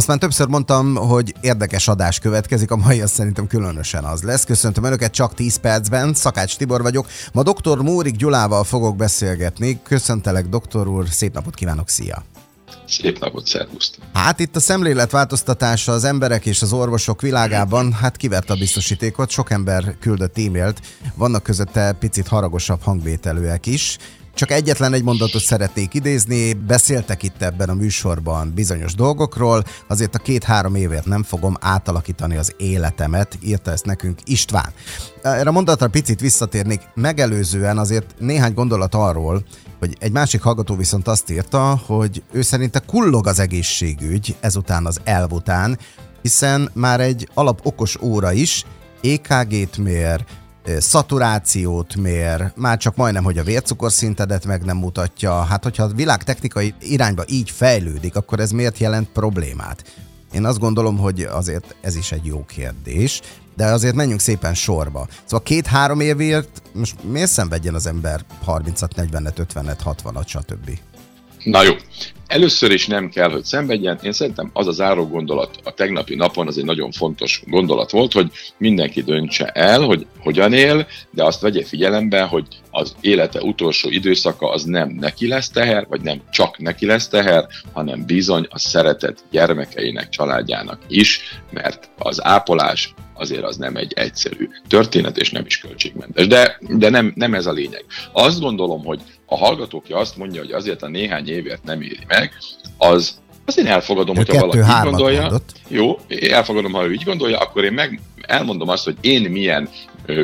Azt már többször mondtam, hogy érdekes adás következik, a mai az szerintem különösen az lesz. Köszöntöm Önöket csak 10 percben, Szakács Tibor vagyok. Ma dr. Mórik Gyulával fogok beszélgetni. Köszöntelek, doktor úr, szép napot kívánok, szia! Szép napot, szervusztok! Hát itt a szemléletváltoztatása az emberek és az orvosok világában, hát kivert a biztosítékot, sok ember küldött e-mailt, vannak közötte picit haragosabb hangvételőek is, csak egyetlen egy mondatot szeretnék idézni, beszéltek itt ebben a műsorban bizonyos dolgokról, azért a két-három évért nem fogom átalakítani az életemet, írta ezt nekünk István. Erre a mondatra picit visszatérnék, megelőzően azért néhány gondolat arról, hogy egy másik hallgató viszont azt írta, hogy ő szerinte kullog az egészségügy ezután az elv után, hiszen már egy alap okos óra is EKG-t mér, szaturációt mér, már csak majdnem, hogy a vércukorszintedet meg nem mutatja. Hát, hogyha a világ technikai irányba így fejlődik, akkor ez miért jelent problémát? Én azt gondolom, hogy azért ez is egy jó kérdés, de azért menjünk szépen sorba. Szóval két-három évért most miért szenvedjen az ember 30-at, 40-et, 50-et, 60-at, stb. Na jó, először is nem kell, hogy szenvedjen. Én szerintem az az áró gondolat a tegnapi napon az egy nagyon fontos gondolat volt, hogy mindenki döntse el, hogy hogyan él, de azt vegye figyelembe, hogy az élete utolsó időszaka az nem neki lesz teher, vagy nem csak neki lesz teher, hanem bizony a szeretett gyermekeinek, családjának is, mert az ápolás azért az nem egy egyszerű történet, és nem is költségmentes. De, de nem, nem ez a lényeg. Azt gondolom, hogy a hallgatókja azt mondja, hogy azért a néhány évért nem éri meg, az azt én elfogadom, hogy hogyha valaki így gondolja. Mondott. Jó, elfogadom, ha ő így gondolja, akkor én meg elmondom azt, hogy én milyen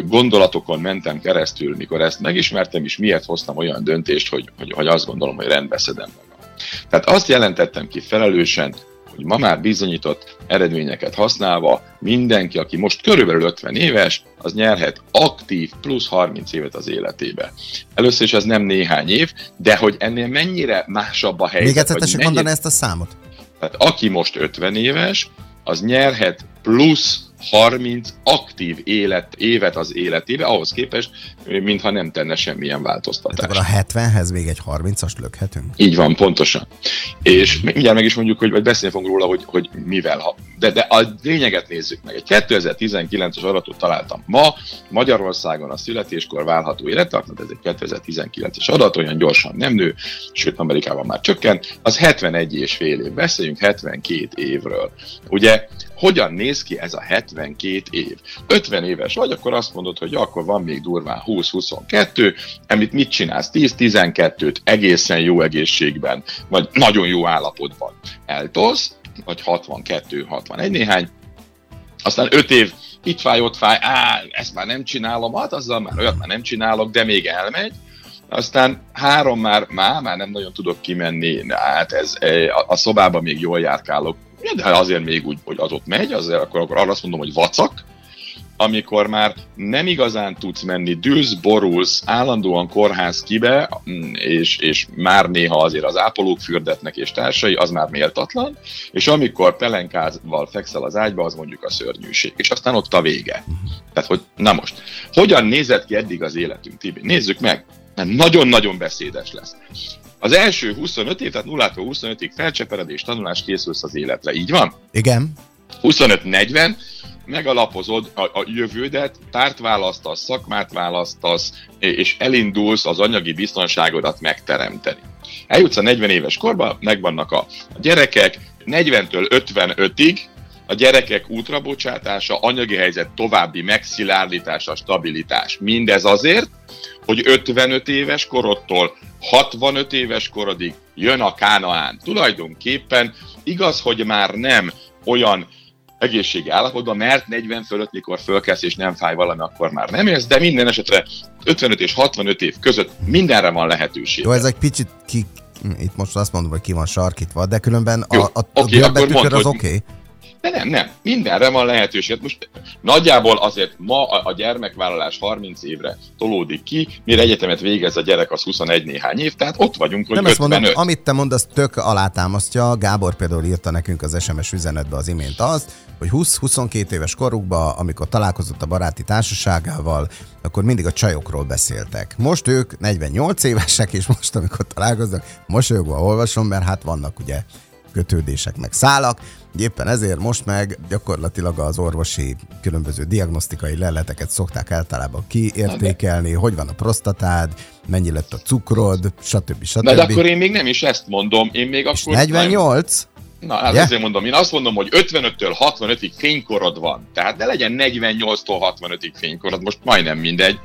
gondolatokon mentem keresztül, mikor ezt megismertem, és miért hoztam olyan döntést, hogy, hogy, hogy azt gondolom, hogy rendbeszedem magam. Tehát azt jelentettem ki felelősen, hogy ma már bizonyított eredményeket használva mindenki, aki most körülbelül 50 éves, az nyerhet aktív plusz 30 évet az életébe. Először is ez nem néhány év, de hogy ennél mennyire másabb a helyzet. Még egyszer tessék mennyire... mondani ezt a számot. Tehát aki most 50 éves, az nyerhet plusz 30 aktív élet, évet az életébe, ahhoz képest, mintha nem tenne semmilyen változtatást. Hát akkor a 70-hez még egy 30-as lökhetünk? Így van, pontosan. És mindjárt meg is mondjuk, hogy vagy beszélni fogunk róla, hogy, hogy mivel. Ha, de, de a lényeget nézzük meg. Egy 2019-es adatot találtam ma, Magyarországon a születéskor válható élettartam, ez egy 2019-es adat, olyan gyorsan nem nő, sőt Amerikában már csökkent, az 71 és fél év. Beszéljünk 72 évről. Ugye hogyan néz ki ez a 72 év? 50 éves vagy, akkor azt mondod, hogy akkor van még durván 20-22, amit mit csinálsz? 10-12-t egészen jó egészségben, vagy nagyon jó állapotban eltolsz, vagy 62-61 néhány, aztán 5 év itt fáj, ott fáj, á, ezt már nem csinálom, hát azzal már olyat már nem csinálok, de még elmegy, aztán három már, már, már nem nagyon tudok kimenni, hát ez, a, a szobában még jól járkálok, de azért még úgy, hogy az ott megy, azért akkor, akkor arra azt mondom, hogy vacak, amikor már nem igazán tudsz menni, dűlsz, borulsz, állandóan kórház kibe, és, és már néha azért az ápolók fürdetnek és társai, az már méltatlan, és amikor pelenkázval fekszel az ágyba, az mondjuk a szörnyűség, és aztán ott a vége. Tehát, hogy na most, hogyan nézett ki eddig az életünk, Tibi? Nézzük meg, mert nagyon-nagyon beszédes lesz. Az első 25 év, tehát 0 25-ig felcseperedés, tanulás készülsz az életre, így van? Igen. 25-40, megalapozod a, a jövődet, párt választasz, szakmát választasz, és elindulsz az anyagi biztonságodat megteremteni. Eljutsz a 40 éves korba, megvannak a, gyerekek, 40-től 55-ig a gyerekek útrabocsátása, anyagi helyzet további megszilárdítása, stabilitás. Mindez azért, hogy 55 éves korodtól 65 éves korodig jön a Kánaán. Tulajdonképpen igaz, hogy már nem olyan egészségi állapotban, mert 40 fölött, mikor fölkelsz és nem fáj valami, akkor már nem érsz, de minden esetre 55 és 65 év között mindenre van lehetőség. Jó, ez egy picit ki, itt most azt mondom, hogy ki van sarkítva, de különben Jó, a, a, okay, a mondd, az oké. Okay. De nem, nem, mindenre van lehetőség. Hát most nagyjából azért ma a, a gyermekvállalás 30 évre tolódik ki, mire egyetemet végez a gyerek az 21 néhány év, tehát ott vagyunk, hogy Nem 55. ezt mondom, amit te mondasz, tök alátámasztja. Gábor például írta nekünk az SMS üzenetbe az imént azt, hogy 20-22 éves korukban, amikor találkozott a baráti társaságával, akkor mindig a csajokról beszéltek. Most ők 48 évesek, és most, amikor találkoznak, mosolyogva olvasom, mert hát vannak ugye kötődések, meg szálak. Éppen ezért most meg gyakorlatilag az orvosi különböző diagnosztikai leleteket szokták általában kiértékelni, hogy van a prostatád, mennyi lett a cukrod, stb. stb. Na de akkor én még nem is ezt mondom, én még akkor... 48? Na, hát yeah? azért mondom, én azt mondom, hogy 55-től 65-ig fénykorod van. Tehát ne legyen 48-tól 65-ig fénykorod, most majdnem mindegy.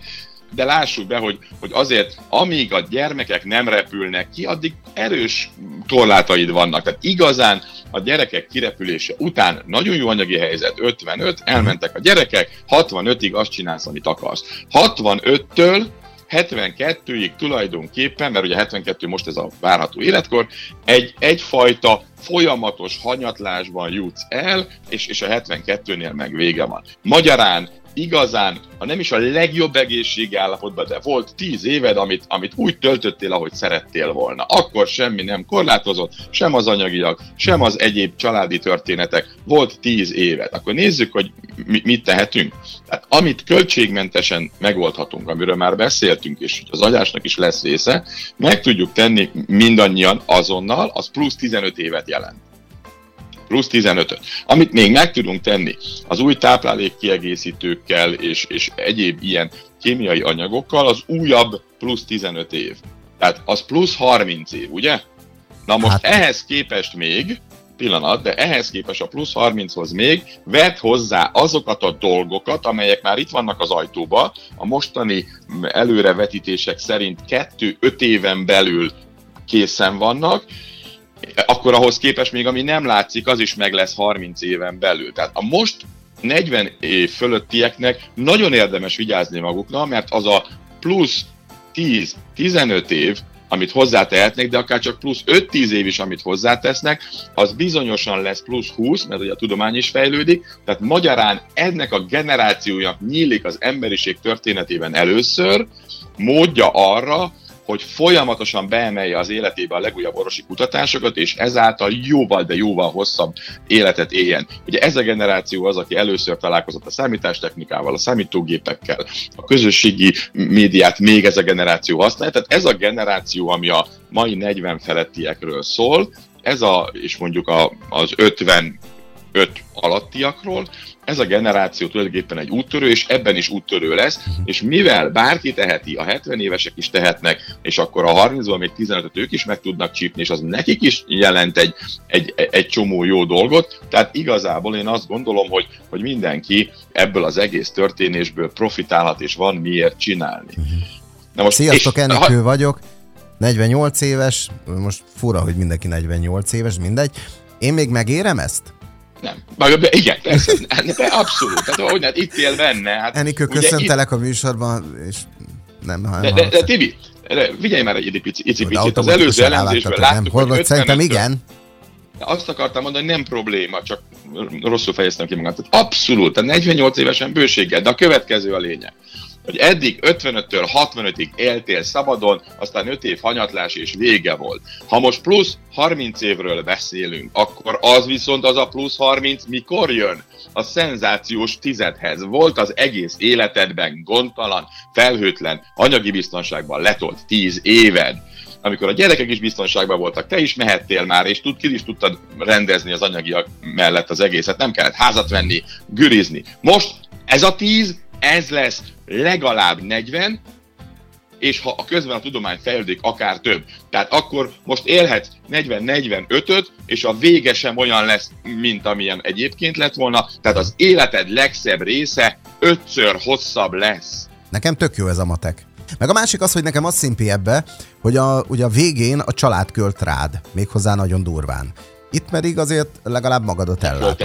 De lássuk be, hogy, hogy azért, amíg a gyermekek nem repülnek ki, addig erős korlátaid vannak. Tehát igazán a gyerekek kirepülése után nagyon jó anyagi helyzet, 55, elmentek a gyerekek, 65-ig azt csinálsz, amit akarsz. 65-től 72-ig tulajdonképpen, mert ugye 72 most ez a várható életkor, egy, egyfajta folyamatos hanyatlásban jutsz el, és, és a 72-nél meg vége van. Magyarán igazán, ha nem is a legjobb egészségi állapotban, de volt tíz éved, amit, amit úgy töltöttél, ahogy szerettél volna. Akkor semmi nem korlátozott, sem az anyagiak, sem az egyéb családi történetek. Volt tíz éved. Akkor nézzük, hogy mi, mit tehetünk. Tehát amit költségmentesen megoldhatunk, amiről már beszéltünk, és az agyásnak is lesz része, meg tudjuk tenni mindannyian azonnal, az plusz 15 évet jelent plusz 15-öt. Amit még meg tudunk tenni, az új táplálék kiegészítőkkel és, és egyéb ilyen kémiai anyagokkal, az újabb plusz 15 év. Tehát az plusz 30 év, ugye? Na most hát... ehhez képest még, pillanat, de ehhez képest a plusz 30-hoz még vett hozzá azokat a dolgokat, amelyek már itt vannak az ajtóba, a mostani előrevetítések szerint 2-5 éven belül készen vannak, akkor ahhoz képest még ami nem látszik, az is meg lesz 30 éven belül. Tehát a most 40 év fölöttieknek nagyon érdemes vigyázni maguknak, mert az a plusz 10-15 év, amit hozzátehetnek, de akár csak plusz 5-10 év is, amit hozzátesznek, az bizonyosan lesz plusz 20, mert ugye a tudomány is fejlődik, tehát magyarán ennek a generációja nyílik az emberiség történetében először, módja arra, hogy folyamatosan beemelje az életébe a legújabb orvosi kutatásokat, és ezáltal jóval, de jóval hosszabb életet éljen. Ugye ez a generáció az, aki először találkozott a számítástechnikával, a számítógépekkel, a közösségi médiát még ez a generáció használja. Tehát ez a generáció, ami a mai 40 felettiekről szól, ez a, és mondjuk a, az 50 5 alattiakról. Ez a generáció tulajdonképpen egy úttörő, és ebben is úttörő lesz, uh-huh. és mivel bárki teheti, a 70 évesek is tehetnek, és akkor a 30-ból még 15-öt ők is meg tudnak csípni, és az nekik is jelent egy, egy, egy csomó jó dolgot, tehát igazából én azt gondolom, hogy, hogy mindenki ebből az egész történésből profitálhat, és van miért csinálni. Uh-huh. Na most, Sziasztok, és, Enikő ha... vagyok, 48 éves, most fura, hogy mindenki 48 éves, mindegy. Én még megérem ezt? Nem. Igen, persze, de abszolút. Tehát, hogy hát itt él benne. Hát, Enikő, köszöntelek itt... a műsorban, és nem, nem de, de, de, Tibi, figyelj már egy pici, pici picit. Az előző elemzésből láttuk, nem. hogy szerintem igen. Azt akartam mondani, hogy nem probléma, csak rosszul fejeztem ki magam. Tehát abszolút, tehát 48 évesen bőséggel, de a következő a lényeg hogy eddig 55-től 65-ig éltél szabadon, aztán 5 év hanyatlás és vége volt. Ha most plusz 30 évről beszélünk, akkor az viszont az a plusz 30 mikor jön? A szenzációs tizedhez. Volt az egész életedben gondtalan, felhőtlen, anyagi biztonságban letolt 10 éved amikor a gyerekek is biztonságban voltak, te is mehettél már, és tud, ki is tudtad rendezni az anyagiak mellett az egészet, nem kellett házat venni, gürizni. Most ez a tíz, ez lesz legalább 40, és ha a közben a tudomány fejlődik, akár több. Tehát akkor most élhetsz 40-45-öt, és a vége sem olyan lesz, mint amilyen egyébként lett volna. Tehát az életed legszebb része ötször hosszabb lesz. Nekem tök jó ez a matek. Meg a másik az, hogy nekem az szimpi ebbe, hogy a, ugye a végén a család költ rád, méghozzá nagyon durván. Itt pedig azért legalább magadat ellátod.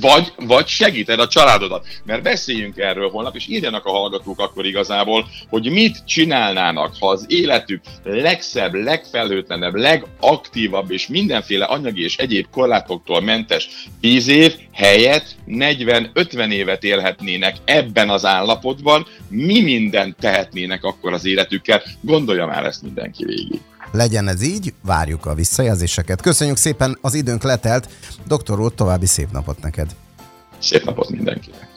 Vagy, vagy segíted a családodat. Mert beszéljünk erről holnap, és írjanak a hallgatók akkor igazából, hogy mit csinálnának, ha az életük legszebb, legfelhőtlenebb, legaktívabb és mindenféle anyagi és egyéb korlátoktól mentes 10 év helyett 40-50 évet élhetnének ebben az állapotban, mi mindent tehetnének akkor az életükkel. Gondolja már ezt mindenki végig. Legyen ez így, várjuk a visszajelzéseket. Köszönjük szépen, az időnk letelt. Doktor úr, további szép napot neked. Szép napot mindenkinek.